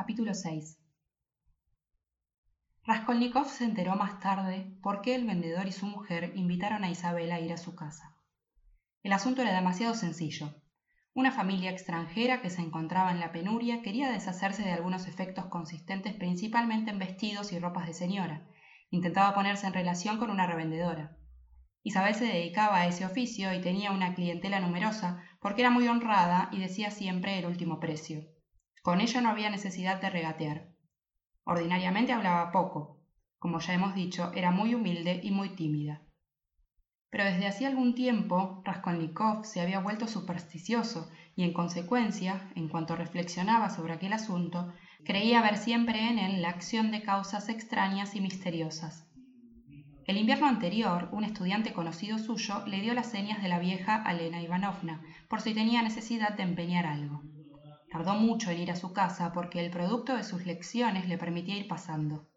Capítulo 6 Raskolnikov se enteró más tarde por qué el vendedor y su mujer invitaron a Isabel a ir a su casa. El asunto era demasiado sencillo. Una familia extranjera que se encontraba en la penuria quería deshacerse de algunos efectos consistentes principalmente en vestidos y ropas de señora. Intentaba ponerse en relación con una revendedora. Isabel se dedicaba a ese oficio y tenía una clientela numerosa porque era muy honrada y decía siempre el último precio. Con ella no había necesidad de regatear. Ordinariamente hablaba poco. Como ya hemos dicho, era muy humilde y muy tímida. Pero desde hacía algún tiempo Raskolnikov se había vuelto supersticioso y en consecuencia, en cuanto reflexionaba sobre aquel asunto, creía ver siempre en él la acción de causas extrañas y misteriosas. El invierno anterior, un estudiante conocido suyo le dio las señas de la vieja Alena Ivanovna, por si tenía necesidad de empeñar algo. Tardó mucho en ir a su casa porque el producto de sus lecciones le permitía ir pasando.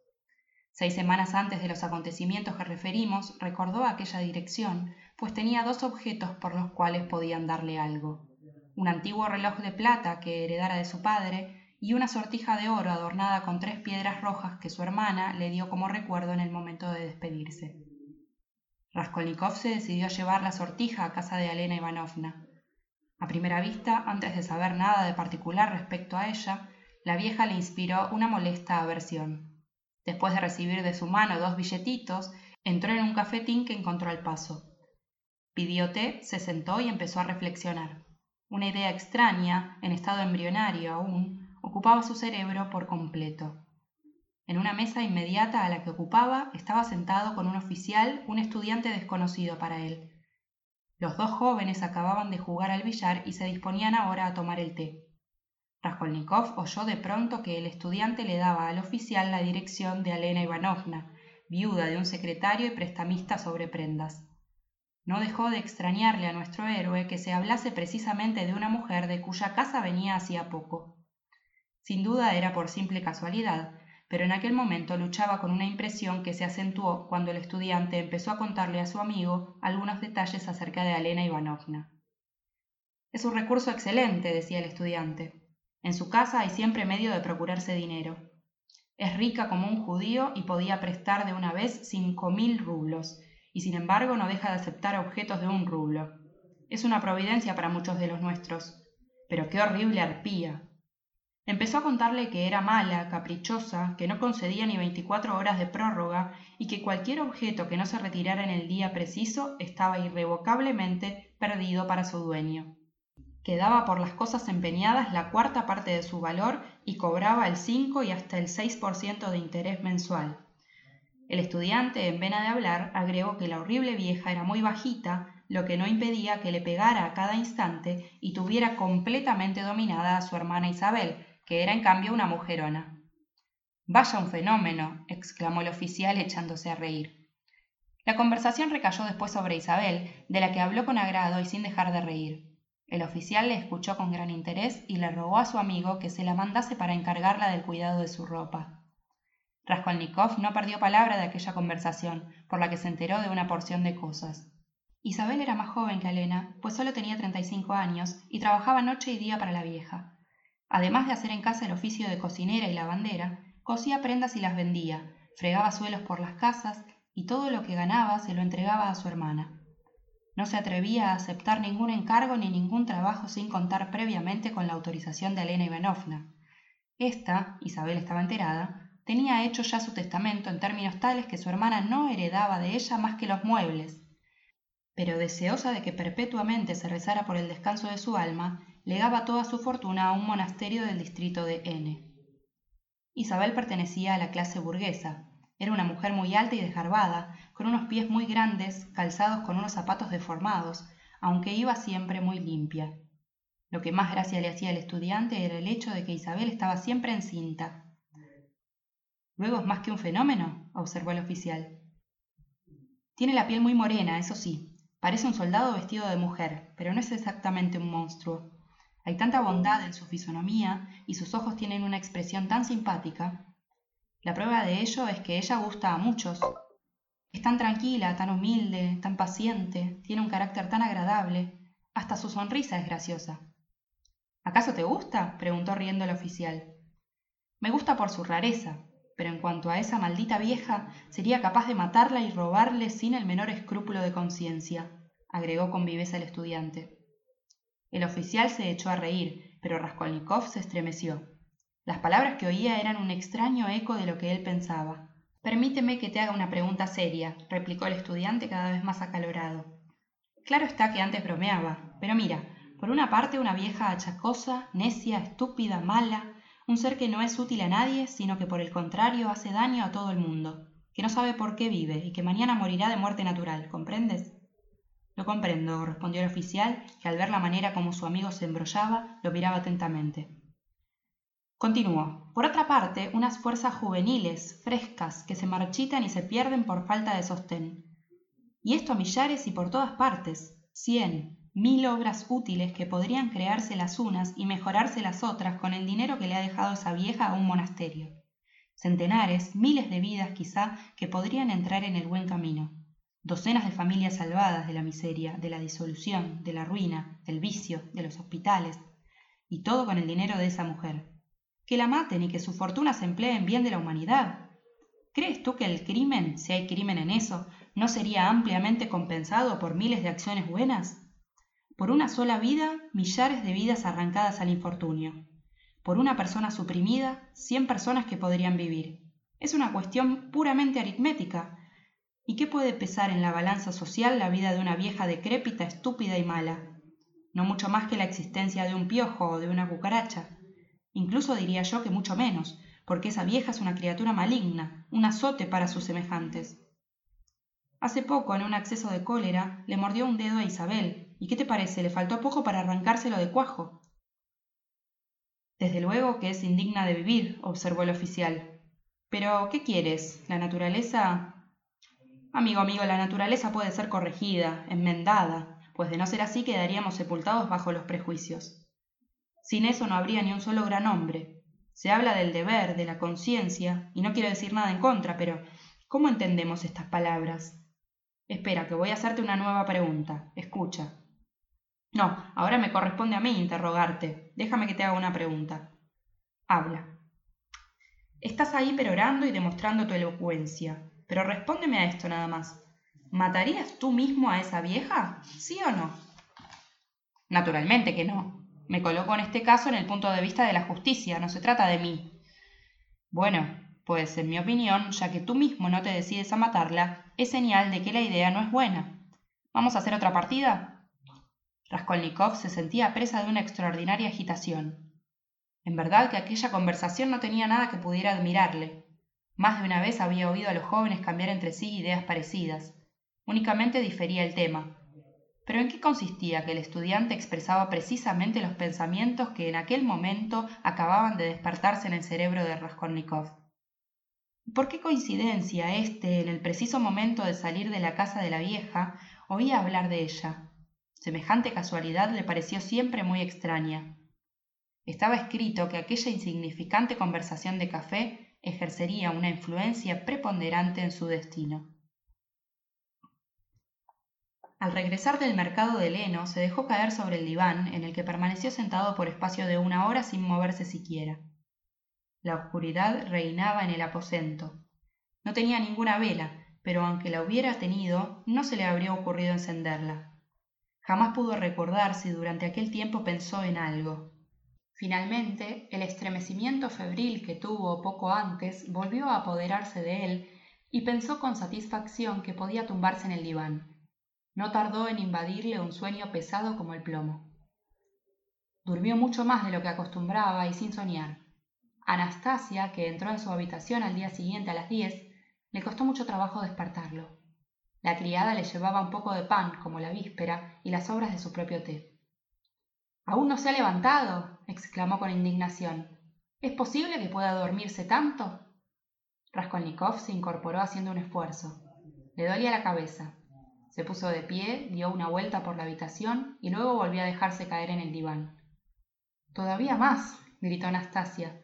Seis semanas antes de los acontecimientos que referimos, recordó aquella dirección, pues tenía dos objetos por los cuales podían darle algo. Un antiguo reloj de plata que heredara de su padre y una sortija de oro adornada con tres piedras rojas que su hermana le dio como recuerdo en el momento de despedirse. Raskolnikov se decidió a llevar la sortija a casa de Alena Ivanovna. A primera vista, antes de saber nada de particular respecto a ella, la vieja le inspiró una molesta aversión. Después de recibir de su mano dos billetitos, entró en un cafetín que encontró al paso. Pidió té, se sentó y empezó a reflexionar. Una idea extraña, en estado embrionario aún, ocupaba su cerebro por completo. En una mesa inmediata a la que ocupaba estaba sentado con un oficial, un estudiante desconocido para él, los dos jóvenes acababan de jugar al billar y se disponían ahora a tomar el té. Raskolnikov oyó de pronto que el estudiante le daba al oficial la dirección de Alena Ivanovna, viuda de un secretario y prestamista sobre prendas. No dejó de extrañarle a nuestro héroe que se hablase precisamente de una mujer de cuya casa venía hacía poco. Sin duda era por simple casualidad, pero en aquel momento luchaba con una impresión que se acentuó cuando el estudiante empezó a contarle a su amigo algunos detalles acerca de Alena Ivanovna. Es un recurso excelente, decía el estudiante. En su casa hay siempre medio de procurarse dinero. Es rica como un judío y podía prestar de una vez cinco mil rublos, y sin embargo no deja de aceptar objetos de un rublo. Es una providencia para muchos de los nuestros. Pero qué horrible arpía. Empezó a contarle que era mala, caprichosa, que no concedía ni veinticuatro horas de prórroga y que cualquier objeto que no se retirara en el día preciso estaba irrevocablemente perdido para su dueño. Que daba por las cosas empeñadas la cuarta parte de su valor y cobraba el cinco y hasta el seis por ciento de interés mensual. El estudiante, en vena de hablar, agregó que la horrible vieja era muy bajita, lo que no impedía que le pegara a cada instante y tuviera completamente dominada a su hermana Isabel, que era en cambio una mujerona. Vaya un fenómeno, exclamó el oficial echándose a reír. La conversación recayó después sobre Isabel, de la que habló con agrado y sin dejar de reír. El oficial le escuchó con gran interés y le rogó a su amigo que se la mandase para encargarla del cuidado de su ropa. Raskolnikov no perdió palabra de aquella conversación, por la que se enteró de una porción de cosas. Isabel era más joven que Elena, pues solo tenía treinta y cinco años y trabajaba noche y día para la vieja. Además de hacer en casa el oficio de cocinera y lavandera, cosía prendas y las vendía, fregaba suelos por las casas y todo lo que ganaba se lo entregaba a su hermana. No se atrevía a aceptar ningún encargo ni ningún trabajo sin contar previamente con la autorización de Elena Ivanovna. Esta, Isabel estaba enterada, tenía hecho ya su testamento en términos tales que su hermana no heredaba de ella más que los muebles. Pero deseosa de que perpetuamente se rezara por el descanso de su alma, legaba toda su fortuna a un monasterio del distrito de N. Isabel pertenecía a la clase burguesa. Era una mujer muy alta y desgarbada, con unos pies muy grandes, calzados con unos zapatos deformados, aunque iba siempre muy limpia. Lo que más gracia le hacía al estudiante era el hecho de que Isabel estaba siempre encinta. Luego es más que un fenómeno, observó el oficial. Tiene la piel muy morena, eso sí. Parece un soldado vestido de mujer, pero no es exactamente un monstruo. Hay tanta bondad en su fisonomía y sus ojos tienen una expresión tan simpática. La prueba de ello es que ella gusta a muchos. Es tan tranquila, tan humilde, tan paciente, tiene un carácter tan agradable. Hasta su sonrisa es graciosa. ¿Acaso te gusta? preguntó riendo el oficial. Me gusta por su rareza, pero en cuanto a esa maldita vieja, sería capaz de matarla y robarle sin el menor escrúpulo de conciencia, agregó con viveza el estudiante. El oficial se echó a reír, pero Raskolnikov se estremeció. Las palabras que oía eran un extraño eco de lo que él pensaba. Permíteme que te haga una pregunta seria, replicó el estudiante cada vez más acalorado. Claro está que antes bromeaba, pero mira, por una parte una vieja achacosa, necia, estúpida, mala, un ser que no es útil a nadie, sino que por el contrario hace daño a todo el mundo, que no sabe por qué vive y que mañana morirá de muerte natural, ¿comprendes? Lo comprendo, respondió el oficial, que al ver la manera como su amigo se embrollaba, lo miraba atentamente. Continuó. Por otra parte, unas fuerzas juveniles, frescas, que se marchitan y se pierden por falta de sostén. Y esto a millares y por todas partes. Cien, mil obras útiles que podrían crearse las unas y mejorarse las otras con el dinero que le ha dejado esa vieja a un monasterio. Centenares, miles de vidas quizá que podrían entrar en el buen camino. Docenas de familias salvadas de la miseria, de la disolución, de la ruina, del vicio, de los hospitales. Y todo con el dinero de esa mujer. Que la maten y que su fortuna se emplee en bien de la humanidad. ¿Crees tú que el crimen, si hay crimen en eso, no sería ampliamente compensado por miles de acciones buenas? Por una sola vida, millares de vidas arrancadas al infortunio. Por una persona suprimida, cien personas que podrían vivir. Es una cuestión puramente aritmética. ¿Y qué puede pesar en la balanza social la vida de una vieja decrépita, estúpida y mala? No mucho más que la existencia de un piojo o de una cucaracha. Incluso diría yo que mucho menos, porque esa vieja es una criatura maligna, un azote para sus semejantes. Hace poco, en un acceso de cólera, le mordió un dedo a Isabel, ¿Y qué te parece? Le faltó poco para arrancárselo de cuajo. Desde luego que es indigna de vivir, observó el oficial. Pero, ¿qué quieres? ¿La naturaleza? Amigo, amigo, la naturaleza puede ser corregida, enmendada, pues de no ser así quedaríamos sepultados bajo los prejuicios. Sin eso no habría ni un solo gran hombre. Se habla del deber, de la conciencia, y no quiero decir nada en contra, pero ¿cómo entendemos estas palabras? Espera, que voy a hacerte una nueva pregunta. Escucha. No, ahora me corresponde a mí interrogarte. Déjame que te haga una pregunta. Habla. Estás ahí perorando y demostrando tu elocuencia, pero respóndeme a esto nada más. ¿Matarías tú mismo a esa vieja? ¿Sí o no? Naturalmente que no. Me coloco en este caso en el punto de vista de la justicia, no se trata de mí. Bueno, pues en mi opinión, ya que tú mismo no te decides a matarla, es señal de que la idea no es buena. ¿Vamos a hacer otra partida? Raskolnikov se sentía presa de una extraordinaria agitación. En verdad que aquella conversación no tenía nada que pudiera admirarle. Más de una vez había oído a los jóvenes cambiar entre sí ideas parecidas. Únicamente difería el tema. Pero ¿en qué consistía que el estudiante expresaba precisamente los pensamientos que en aquel momento acababan de despertarse en el cerebro de Raskolnikov? ¿Por qué coincidencia éste, en el preciso momento de salir de la casa de la vieja, oía hablar de ella? Semejante casualidad le pareció siempre muy extraña. Estaba escrito que aquella insignificante conversación de café ejercería una influencia preponderante en su destino. Al regresar del mercado de Leno, se dejó caer sobre el diván, en el que permaneció sentado por espacio de una hora sin moverse siquiera. La oscuridad reinaba en el aposento. No tenía ninguna vela, pero aunque la hubiera tenido, no se le habría ocurrido encenderla. Jamás pudo recordar si durante aquel tiempo pensó en algo. Finalmente, el estremecimiento febril que tuvo poco antes volvió a apoderarse de él y pensó con satisfacción que podía tumbarse en el diván. No tardó en invadirle un sueño pesado como el plomo. Durmió mucho más de lo que acostumbraba y sin soñar. Anastasia, que entró en su habitación al día siguiente a las diez, le costó mucho trabajo despertarlo. La criada le llevaba un poco de pan, como la víspera, y las sobras de su propio té. ¿Aún no se ha levantado? exclamó con indignación. ¿Es posible que pueda dormirse tanto? Raskolnikov se incorporó haciendo un esfuerzo. Le dolía la cabeza. Se puso de pie, dio una vuelta por la habitación y luego volvió a dejarse caer en el diván. Todavía más, gritó Anastasia.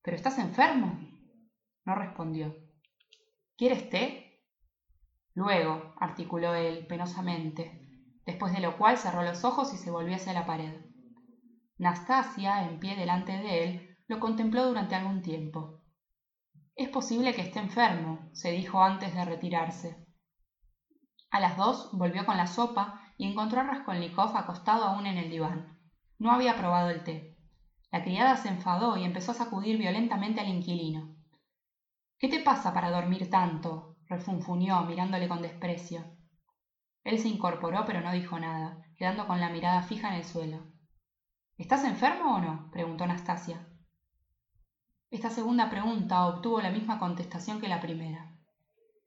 ¿Pero estás enfermo? No respondió. ¿Quieres té? Luego, articuló él penosamente, después de lo cual cerró los ojos y se volvió hacia la pared. Nastasia, en pie delante de él, lo contempló durante algún tiempo. Es posible que esté enfermo, se dijo antes de retirarse. A las dos volvió con la sopa y encontró a Raskolnikov acostado aún en el diván. No había probado el té. La criada se enfadó y empezó a sacudir violentamente al inquilino. ¿Qué te pasa para dormir tanto? refunfuñó, mirándole con desprecio. Él se incorporó, pero no dijo nada, quedando con la mirada fija en el suelo. ¿Estás enfermo o no? preguntó Anastasia. Esta segunda pregunta obtuvo la misma contestación que la primera.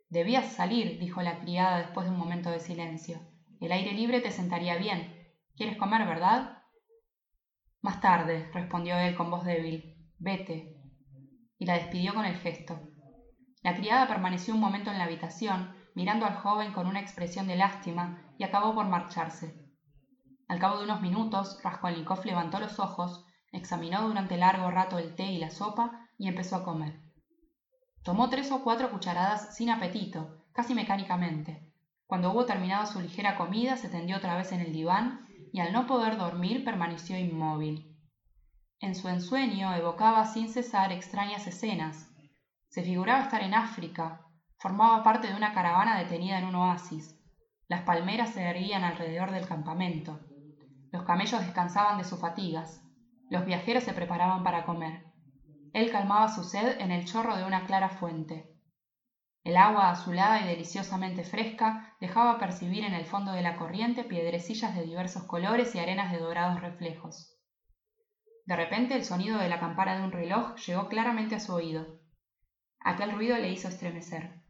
Debías salir, dijo la criada después de un momento de silencio. El aire libre te sentaría bien. ¿Quieres comer, verdad? Más tarde, respondió él con voz débil. Vete. Y la despidió con el gesto. La criada permaneció un momento en la habitación, mirando al joven con una expresión de lástima, y acabó por marcharse. Al cabo de unos minutos, Raskolnikov levantó los ojos, examinó durante largo rato el té y la sopa y empezó a comer. Tomó tres o cuatro cucharadas sin apetito, casi mecánicamente. Cuando hubo terminado su ligera comida, se tendió otra vez en el diván y al no poder dormir permaneció inmóvil. En su ensueño evocaba sin cesar extrañas escenas. Se figuraba estar en África, formaba parte de una caravana detenida en un oasis. Las palmeras se erguían alrededor del campamento. Los camellos descansaban de sus fatigas. Los viajeros se preparaban para comer. Él calmaba su sed en el chorro de una clara fuente. El agua azulada y deliciosamente fresca dejaba percibir en el fondo de la corriente piedrecillas de diversos colores y arenas de dorados reflejos. De repente el sonido de la campana de un reloj llegó claramente a su oído. Aquel ruido le hizo estremecer.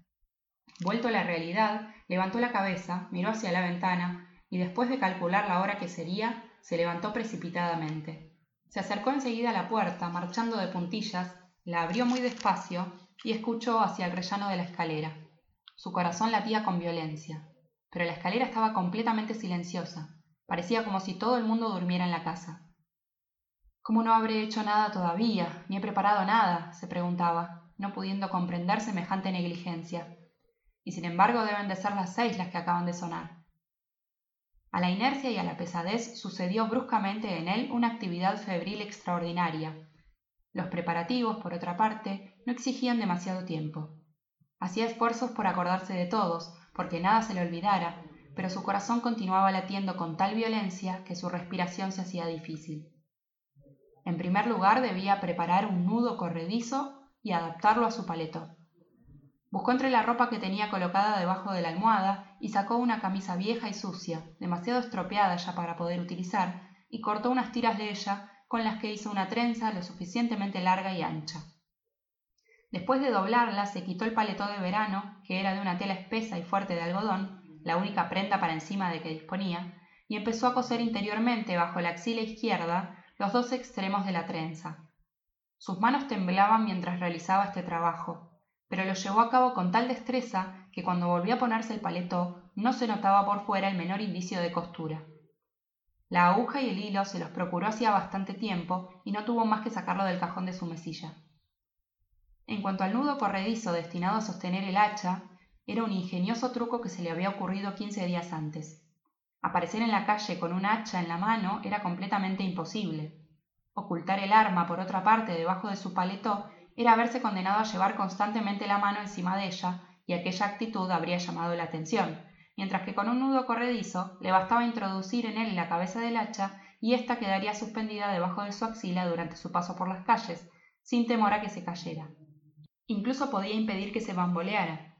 Vuelto a la realidad, levantó la cabeza, miró hacia la ventana y después de calcular la hora que sería, se levantó precipitadamente. Se acercó enseguida a la puerta, marchando de puntillas, la abrió muy despacio y escuchó hacia el rellano de la escalera. Su corazón latía con violencia, pero la escalera estaba completamente silenciosa. Parecía como si todo el mundo durmiera en la casa. ¿Cómo no habré hecho nada todavía? Ni he preparado nada, se preguntaba, no pudiendo comprender semejante negligencia. Y sin embargo deben de ser las seis las que acaban de sonar. A la inercia y a la pesadez sucedió bruscamente en él una actividad febril extraordinaria, los preparativos, por otra parte, no exigían demasiado tiempo. Hacía esfuerzos por acordarse de todos, porque nada se le olvidara, pero su corazón continuaba latiendo con tal violencia que su respiración se hacía difícil. En primer lugar debía preparar un nudo corredizo y adaptarlo a su paleto. Buscó entre la ropa que tenía colocada debajo de la almohada y sacó una camisa vieja y sucia, demasiado estropeada ya para poder utilizar, y cortó unas tiras de ella con las que hizo una trenza lo suficientemente larga y ancha. Después de doblarla, se quitó el paletó de verano, que era de una tela espesa y fuerte de algodón, la única prenda para encima de que disponía, y empezó a coser interiormente bajo la axila izquierda los dos extremos de la trenza. Sus manos temblaban mientras realizaba este trabajo, pero lo llevó a cabo con tal destreza que cuando volvió a ponerse el paletó no se notaba por fuera el menor indicio de costura. La aguja y el hilo se los procuró hacía bastante tiempo y no tuvo más que sacarlo del cajón de su mesilla. En cuanto al nudo corredizo destinado a sostener el hacha, era un ingenioso truco que se le había ocurrido quince días antes. Aparecer en la calle con un hacha en la mano era completamente imposible. Ocultar el arma, por otra parte, debajo de su paletó era haberse condenado a llevar constantemente la mano encima de ella, y aquella actitud habría llamado la atención, mientras que con un nudo corredizo le bastaba introducir en él la cabeza del hacha y ésta quedaría suspendida debajo de su axila durante su paso por las calles, sin temor a que se cayera. Incluso podía impedir que se bamboleara,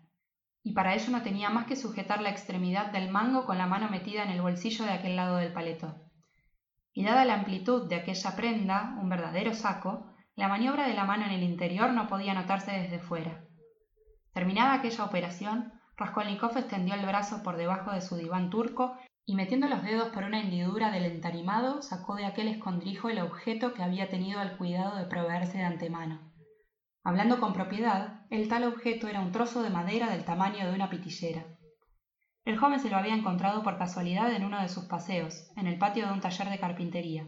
y para ello no tenía más que sujetar la extremidad del mango con la mano metida en el bolsillo de aquel lado del paleto. Y dada la amplitud de aquella prenda, un verdadero saco, la maniobra de la mano en el interior no podía notarse desde fuera. Terminada aquella operación, Raskolnikov extendió el brazo por debajo de su diván turco y metiendo los dedos por una hendidura del entarimado sacó de aquel escondrijo el objeto que había tenido el cuidado de proveerse de antemano. Hablando con propiedad, el tal objeto era un trozo de madera del tamaño de una pitillera. El joven se lo había encontrado por casualidad en uno de sus paseos, en el patio de un taller de carpintería.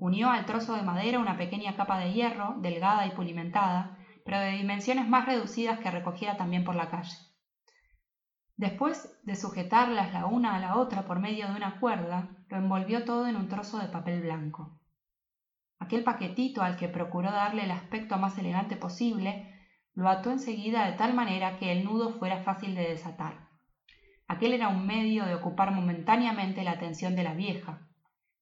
Unió al trozo de madera una pequeña capa de hierro, delgada y pulimentada, pero de dimensiones más reducidas que recogiera también por la calle. Después de sujetarlas la una a la otra por medio de una cuerda, lo envolvió todo en un trozo de papel blanco. Aquel paquetito al que procuró darle el aspecto más elegante posible, lo ató enseguida de tal manera que el nudo fuera fácil de desatar. Aquel era un medio de ocupar momentáneamente la atención de la vieja.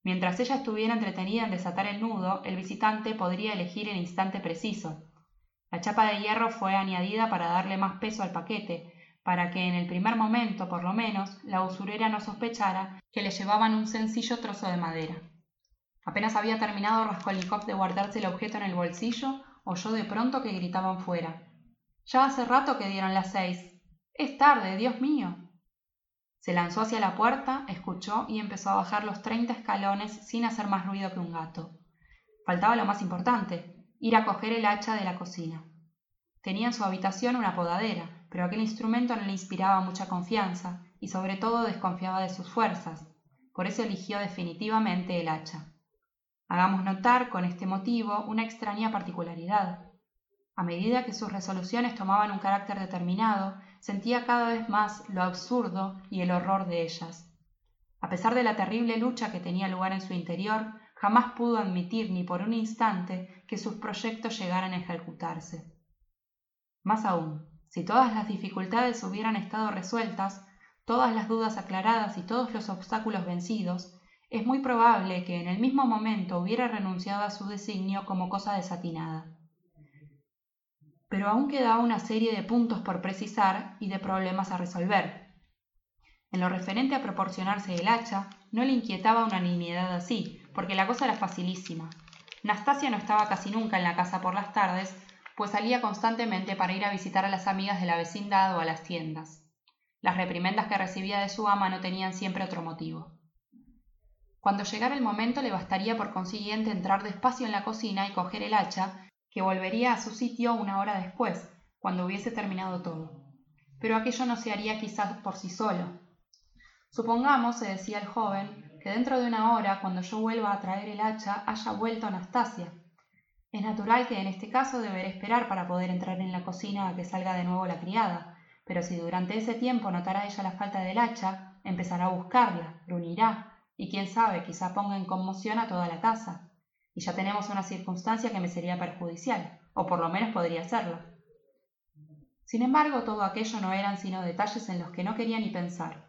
Mientras ella estuviera entretenida en desatar el nudo, el visitante podría elegir el instante preciso. La chapa de hierro fue añadida para darle más peso al paquete, para que en el primer momento, por lo menos, la usurera no sospechara que le llevaban un sencillo trozo de madera. Apenas había terminado Raskolnikov de guardarse el objeto en el bolsillo, oyó de pronto que gritaban fuera. Ya hace rato que dieron las seis. Es tarde, Dios mío. Se lanzó hacia la puerta, escuchó y empezó a bajar los treinta escalones sin hacer más ruido que un gato. Faltaba lo más importante, ir a coger el hacha de la cocina. Tenía en su habitación una podadera, pero aquel instrumento no le inspiraba mucha confianza y sobre todo desconfiaba de sus fuerzas. Por eso eligió definitivamente el hacha. Hagamos notar con este motivo una extraña particularidad. A medida que sus resoluciones tomaban un carácter determinado, sentía cada vez más lo absurdo y el horror de ellas. A pesar de la terrible lucha que tenía lugar en su interior, jamás pudo admitir ni por un instante que sus proyectos llegaran a ejecutarse. Más aún, si todas las dificultades hubieran estado resueltas, todas las dudas aclaradas y todos los obstáculos vencidos, es muy probable que en el mismo momento hubiera renunciado a su designio como cosa desatinada. Pero aún quedaba una serie de puntos por precisar y de problemas a resolver. En lo referente a proporcionarse el hacha, no le inquietaba una nimiedad así, porque la cosa era facilísima. Nastasia no estaba casi nunca en la casa por las tardes, pues salía constantemente para ir a visitar a las amigas de la vecindad o a las tiendas. Las reprimendas que recibía de su ama no tenían siempre otro motivo. Cuando llegara el momento le bastaría por consiguiente entrar despacio en la cocina y coger el hacha, que volvería a su sitio una hora después, cuando hubiese terminado todo. Pero aquello no se haría quizás por sí solo. Supongamos, se decía el joven, que dentro de una hora, cuando yo vuelva a traer el hacha, haya vuelto Anastasia. Es natural que en este caso deberé esperar para poder entrar en la cocina a que salga de nuevo la criada, pero si durante ese tiempo notará ella la falta del hacha, empezará a buscarla, gruñirá, y quién sabe, quizá ponga en conmoción a toda la casa. Y ya tenemos una circunstancia que me sería perjudicial, o por lo menos podría serlo. Sin embargo, todo aquello no eran sino detalles en los que no quería ni pensar.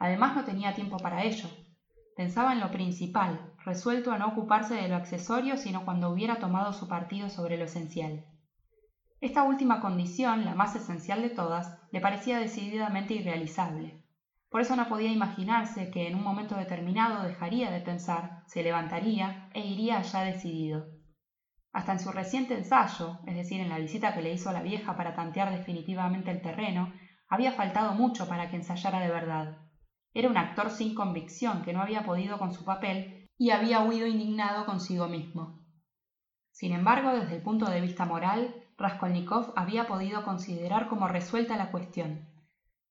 Además, no tenía tiempo para ello. Pensaba en lo principal, resuelto a no ocuparse de lo accesorio sino cuando hubiera tomado su partido sobre lo esencial. Esta última condición, la más esencial de todas, le parecía decididamente irrealizable. Por eso no podía imaginarse que en un momento determinado dejaría de pensar, se levantaría e iría allá decidido. Hasta en su reciente ensayo, es decir, en la visita que le hizo a la vieja para tantear definitivamente el terreno, había faltado mucho para que ensayara de verdad. Era un actor sin convicción que no había podido con su papel y había huido indignado consigo mismo. Sin embargo, desde el punto de vista moral, Raskolnikov había podido considerar como resuelta la cuestión.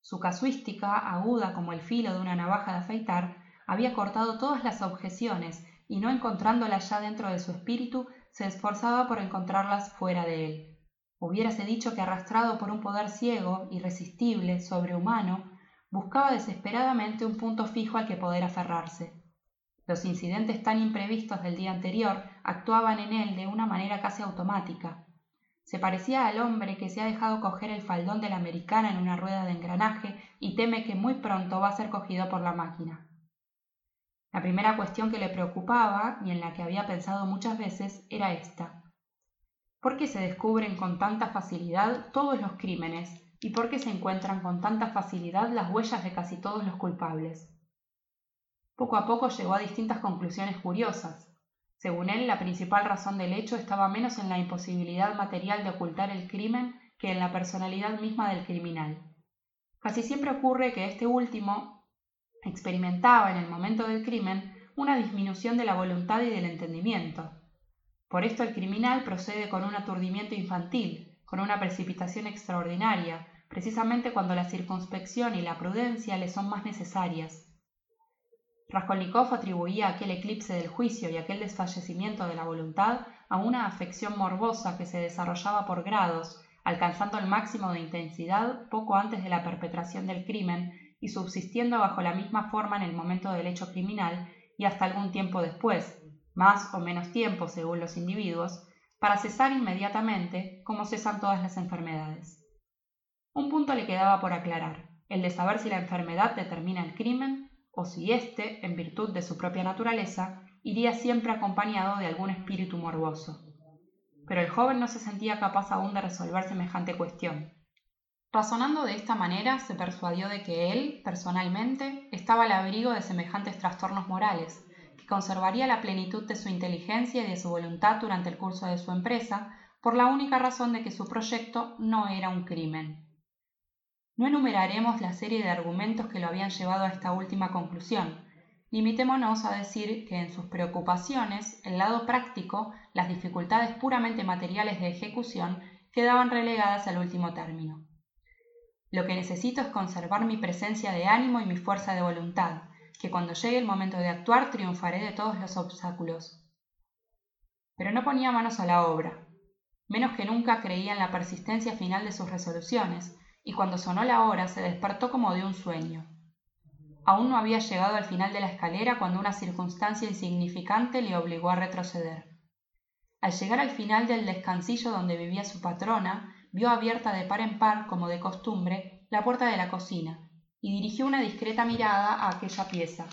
Su casuística, aguda como el filo de una navaja de afeitar, había cortado todas las objeciones y no encontrándolas ya dentro de su espíritu, se esforzaba por encontrarlas fuera de él. Hubiérase dicho que arrastrado por un poder ciego, irresistible, sobrehumano, buscaba desesperadamente un punto fijo al que poder aferrarse. Los incidentes tan imprevistos del día anterior actuaban en él de una manera casi automática, se parecía al hombre que se ha dejado coger el faldón de la americana en una rueda de engranaje y teme que muy pronto va a ser cogido por la máquina. La primera cuestión que le preocupaba, y en la que había pensado muchas veces, era esta. ¿Por qué se descubren con tanta facilidad todos los crímenes y por qué se encuentran con tanta facilidad las huellas de casi todos los culpables? Poco a poco llegó a distintas conclusiones curiosas, según él, la principal razón del hecho estaba menos en la imposibilidad material de ocultar el crimen que en la personalidad misma del criminal. Casi siempre ocurre que este último experimentaba en el momento del crimen una disminución de la voluntad y del entendimiento. Por esto el criminal procede con un aturdimiento infantil, con una precipitación extraordinaria, precisamente cuando la circunspección y la prudencia le son más necesarias. Raskolnikov atribuía aquel eclipse del juicio y aquel desfallecimiento de la voluntad a una afección morbosa que se desarrollaba por grados, alcanzando el máximo de intensidad poco antes de la perpetración del crimen y subsistiendo bajo la misma forma en el momento del hecho criminal y hasta algún tiempo después, más o menos tiempo según los individuos, para cesar inmediatamente, como cesan todas las enfermedades. Un punto le quedaba por aclarar, el de saber si la enfermedad determina el crimen o si éste, en virtud de su propia naturaleza, iría siempre acompañado de algún espíritu morboso. Pero el joven no se sentía capaz aún de resolver semejante cuestión. Razonando de esta manera, se persuadió de que él, personalmente, estaba al abrigo de semejantes trastornos morales, que conservaría la plenitud de su inteligencia y de su voluntad durante el curso de su empresa, por la única razón de que su proyecto no era un crimen. No enumeraremos la serie de argumentos que lo habían llevado a esta última conclusión. Limitémonos a decir que en sus preocupaciones, el lado práctico, las dificultades puramente materiales de ejecución, quedaban relegadas al último término. Lo que necesito es conservar mi presencia de ánimo y mi fuerza de voluntad, que cuando llegue el momento de actuar triunfaré de todos los obstáculos. Pero no ponía manos a la obra. Menos que nunca creía en la persistencia final de sus resoluciones, y cuando sonó la hora se despertó como de un sueño. Aún no había llegado al final de la escalera cuando una circunstancia insignificante le obligó a retroceder. Al llegar al final del descansillo donde vivía su patrona, vio abierta de par en par, como de costumbre, la puerta de la cocina, y dirigió una discreta mirada a aquella pieza.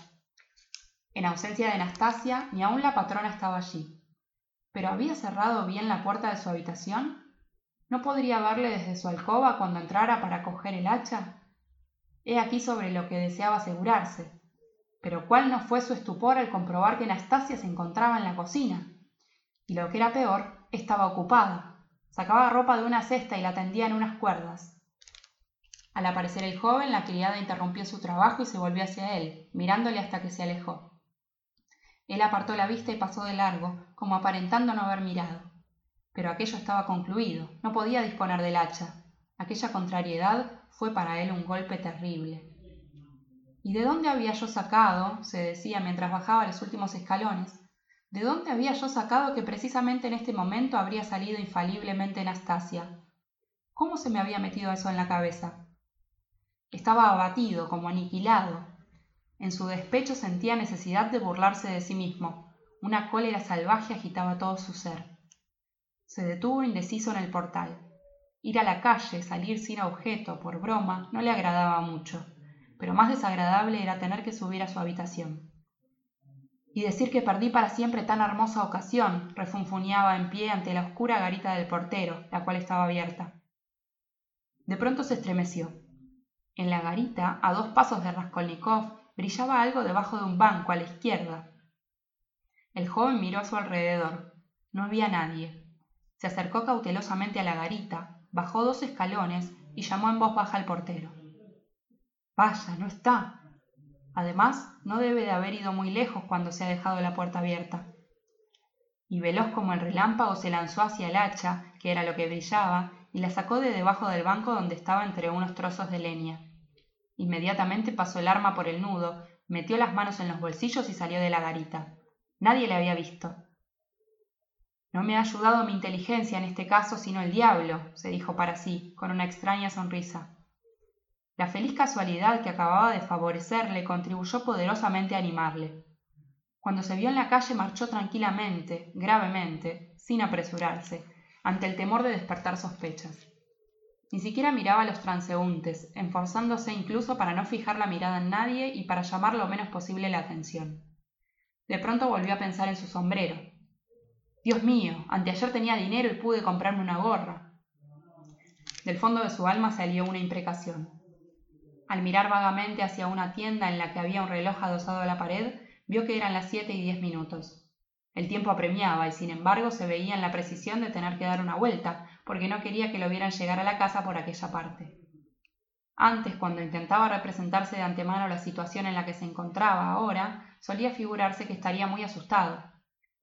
En ausencia de Anastasia, ni aun la patrona estaba allí. ¿Pero había cerrado bien la puerta de su habitación? ¿No podría verle desde su alcoba cuando entrara para coger el hacha? He aquí sobre lo que deseaba asegurarse. Pero cuál no fue su estupor al comprobar que Anastasia se encontraba en la cocina. Y lo que era peor, estaba ocupada, Sacaba ropa de una cesta y la tendía en unas cuerdas. Al aparecer el joven, la criada interrumpió su trabajo y se volvió hacia él, mirándole hasta que se alejó. Él apartó la vista y pasó de largo, como aparentando no haber mirado. Pero aquello estaba concluido, no podía disponer del hacha. Aquella contrariedad fue para él un golpe terrible. ¿Y de dónde había yo sacado, se decía mientras bajaba los últimos escalones, ¿De dónde había yo sacado que precisamente en este momento habría salido infaliblemente Anastasia? ¿Cómo se me había metido eso en la cabeza? Estaba abatido, como aniquilado. En su despecho sentía necesidad de burlarse de sí mismo. Una cólera salvaje agitaba todo su ser. Se detuvo indeciso en el portal. Ir a la calle, salir sin objeto, por broma, no le agradaba mucho, pero más desagradable era tener que subir a su habitación. Y decir que perdí para siempre tan hermosa ocasión, refunfuñaba en pie ante la oscura garita del portero, la cual estaba abierta. De pronto se estremeció. En la garita, a dos pasos de Raskolnikov, brillaba algo debajo de un banco a la izquierda. El joven miró a su alrededor. No había nadie. Se acercó cautelosamente a la garita, bajó dos escalones y llamó en voz baja al portero. Vaya, no está. Además, no debe de haber ido muy lejos cuando se ha dejado la puerta abierta. Y veloz como el relámpago se lanzó hacia el hacha, que era lo que brillaba, y la sacó de debajo del banco donde estaba entre unos trozos de leña. Inmediatamente pasó el arma por el nudo, metió las manos en los bolsillos y salió de la garita. Nadie le había visto. No me ha ayudado mi inteligencia en este caso sino el diablo, se dijo para sí, con una extraña sonrisa. La feliz casualidad que acababa de favorecerle contribuyó poderosamente a animarle. Cuando se vio en la calle marchó tranquilamente, gravemente, sin apresurarse, ante el temor de despertar sospechas. Ni siquiera miraba a los transeúntes, esforzándose incluso para no fijar la mirada en nadie y para llamar lo menos posible la atención. De pronto volvió a pensar en su sombrero. Dios mío, anteayer tenía dinero y pude comprarme una gorra. Del fondo de su alma salió una imprecación. Al mirar vagamente hacia una tienda en la que había un reloj adosado a la pared, vio que eran las siete y diez minutos. El tiempo apremiaba y sin embargo se veía en la precisión de tener que dar una vuelta, porque no quería que lo vieran llegar a la casa por aquella parte. Antes, cuando intentaba representarse de antemano la situación en la que se encontraba ahora, solía figurarse que estaría muy asustado.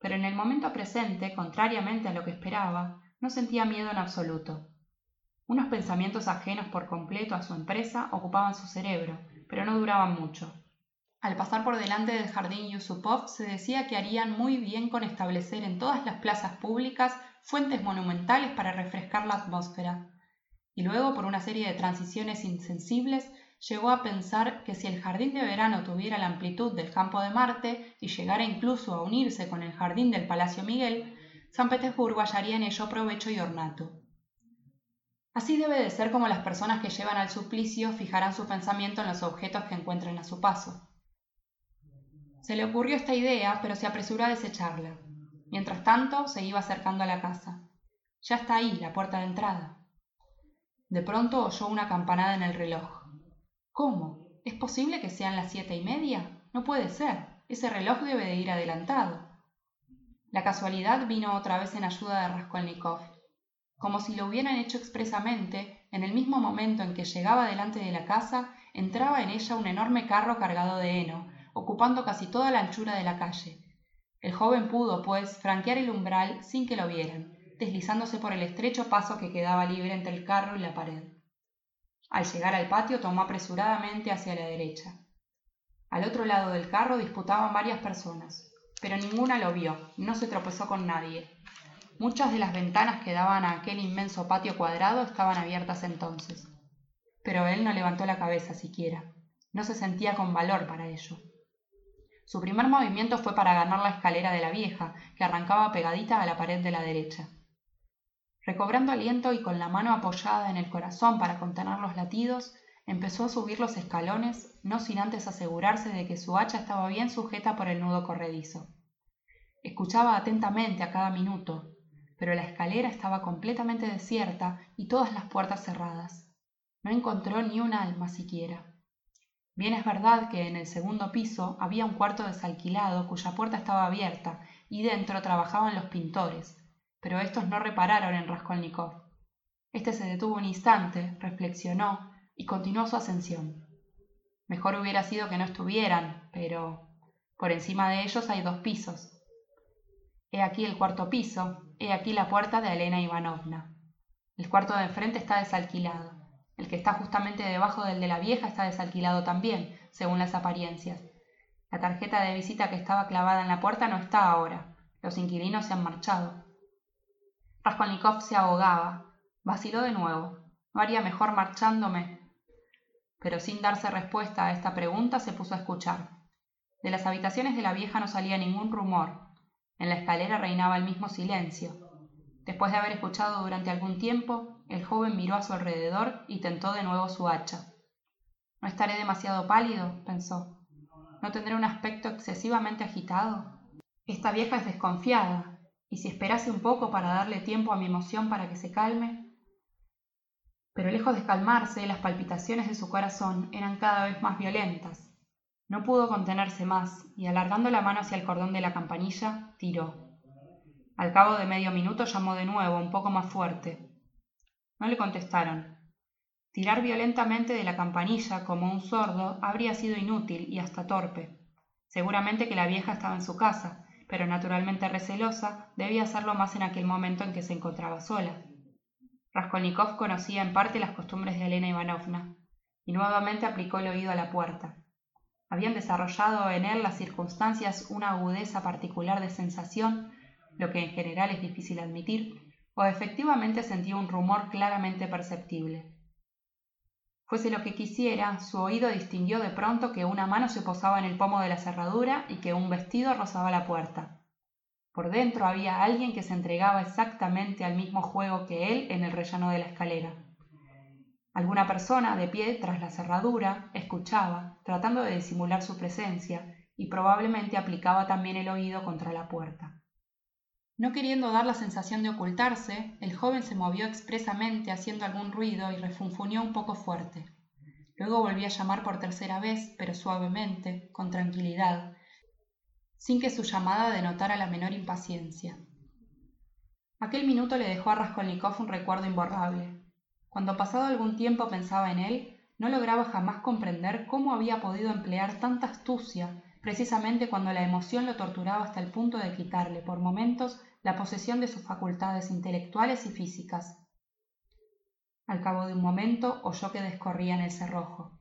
Pero en el momento presente, contrariamente a lo que esperaba, no sentía miedo en absoluto. Unos pensamientos ajenos por completo a su empresa ocupaban su cerebro, pero no duraban mucho. Al pasar por delante del jardín Yusupov se decía que harían muy bien con establecer en todas las plazas públicas fuentes monumentales para refrescar la atmósfera. Y luego, por una serie de transiciones insensibles, llegó a pensar que si el jardín de verano tuviera la amplitud del campo de Marte y llegara incluso a unirse con el jardín del Palacio Miguel, San Petersburgo hallaría en ello provecho y ornato. Así debe de ser como las personas que llevan al suplicio fijarán su pensamiento en los objetos que encuentren a su paso. Se le ocurrió esta idea, pero se apresuró a desecharla. Mientras tanto, se iba acercando a la casa. Ya está ahí, la puerta de entrada. De pronto oyó una campanada en el reloj. ¿Cómo? ¿Es posible que sean las siete y media? No puede ser. Ese reloj debe de ir adelantado. La casualidad vino otra vez en ayuda de Raskolnikov. Como si lo hubieran hecho expresamente, en el mismo momento en que llegaba delante de la casa, entraba en ella un enorme carro cargado de heno, ocupando casi toda la anchura de la calle. El joven pudo, pues, franquear el umbral sin que lo vieran, deslizándose por el estrecho paso que quedaba libre entre el carro y la pared. Al llegar al patio tomó apresuradamente hacia la derecha. Al otro lado del carro disputaban varias personas, pero ninguna lo vio, no se tropezó con nadie. Muchas de las ventanas que daban a aquel inmenso patio cuadrado estaban abiertas entonces. Pero él no levantó la cabeza siquiera. No se sentía con valor para ello. Su primer movimiento fue para ganar la escalera de la vieja, que arrancaba pegadita a la pared de la derecha. Recobrando aliento y con la mano apoyada en el corazón para contener los latidos, empezó a subir los escalones, no sin antes asegurarse de que su hacha estaba bien sujeta por el nudo corredizo. Escuchaba atentamente a cada minuto, pero la escalera estaba completamente desierta y todas las puertas cerradas. No encontró ni un alma siquiera. Bien es verdad que en el segundo piso había un cuarto desalquilado cuya puerta estaba abierta y dentro trabajaban los pintores, pero estos no repararon en Raskolnikov. Este se detuvo un instante, reflexionó y continuó su ascensión. Mejor hubiera sido que no estuvieran, pero por encima de ellos hay dos pisos. He aquí el cuarto piso, he aquí la puerta de Elena Ivanovna. El cuarto de enfrente está desalquilado. El que está justamente debajo del de la vieja está desalquilado también, según las apariencias. La tarjeta de visita que estaba clavada en la puerta no está ahora. Los inquilinos se han marchado. Raskolnikov se ahogaba. Vaciló de nuevo. ¿No haría mejor marchándome? Pero sin darse respuesta a esta pregunta se puso a escuchar. De las habitaciones de la vieja no salía ningún rumor. En la escalera reinaba el mismo silencio. Después de haber escuchado durante algún tiempo, el joven miró a su alrededor y tentó de nuevo su hacha. No estaré demasiado pálido, pensó. ¿No tendré un aspecto excesivamente agitado? Esta vieja es desconfiada, y si esperase un poco para darle tiempo a mi emoción para que se calme. Pero lejos de calmarse, las palpitaciones de su corazón eran cada vez más violentas. No pudo contenerse más, y alargando la mano hacia el cordón de la campanilla, tiró. Al cabo de medio minuto llamó de nuevo, un poco más fuerte, no le contestaron. Tirar violentamente de la campanilla como un sordo habría sido inútil y hasta torpe. Seguramente que la vieja estaba en su casa, pero naturalmente recelosa, debía hacerlo más en aquel momento en que se encontraba sola. Raskolnikov conocía en parte las costumbres de Elena Ivanovna, y nuevamente aplicó el oído a la puerta. Habían desarrollado en él las circunstancias una agudeza particular de sensación, lo que en general es difícil admitir, o efectivamente sentía un rumor claramente perceptible. Fuese lo que quisiera, su oído distinguió de pronto que una mano se posaba en el pomo de la cerradura y que un vestido rozaba la puerta. Por dentro había alguien que se entregaba exactamente al mismo juego que él en el rellano de la escalera. Alguna persona, de pie tras la cerradura, escuchaba, tratando de disimular su presencia, y probablemente aplicaba también el oído contra la puerta. No queriendo dar la sensación de ocultarse, el joven se movió expresamente haciendo algún ruido y refunfuñó un poco fuerte. Luego volvió a llamar por tercera vez, pero suavemente, con tranquilidad, sin que su llamada denotara la menor impaciencia. Aquel minuto le dejó a Raskolnikov un recuerdo imborrable. Cuando pasado algún tiempo pensaba en él, no lograba jamás comprender cómo había podido emplear tanta astucia, precisamente cuando la emoción lo torturaba hasta el punto de quitarle, por momentos, la posesión de sus facultades intelectuales y físicas. Al cabo de un momento oyó que descorría en el cerrojo.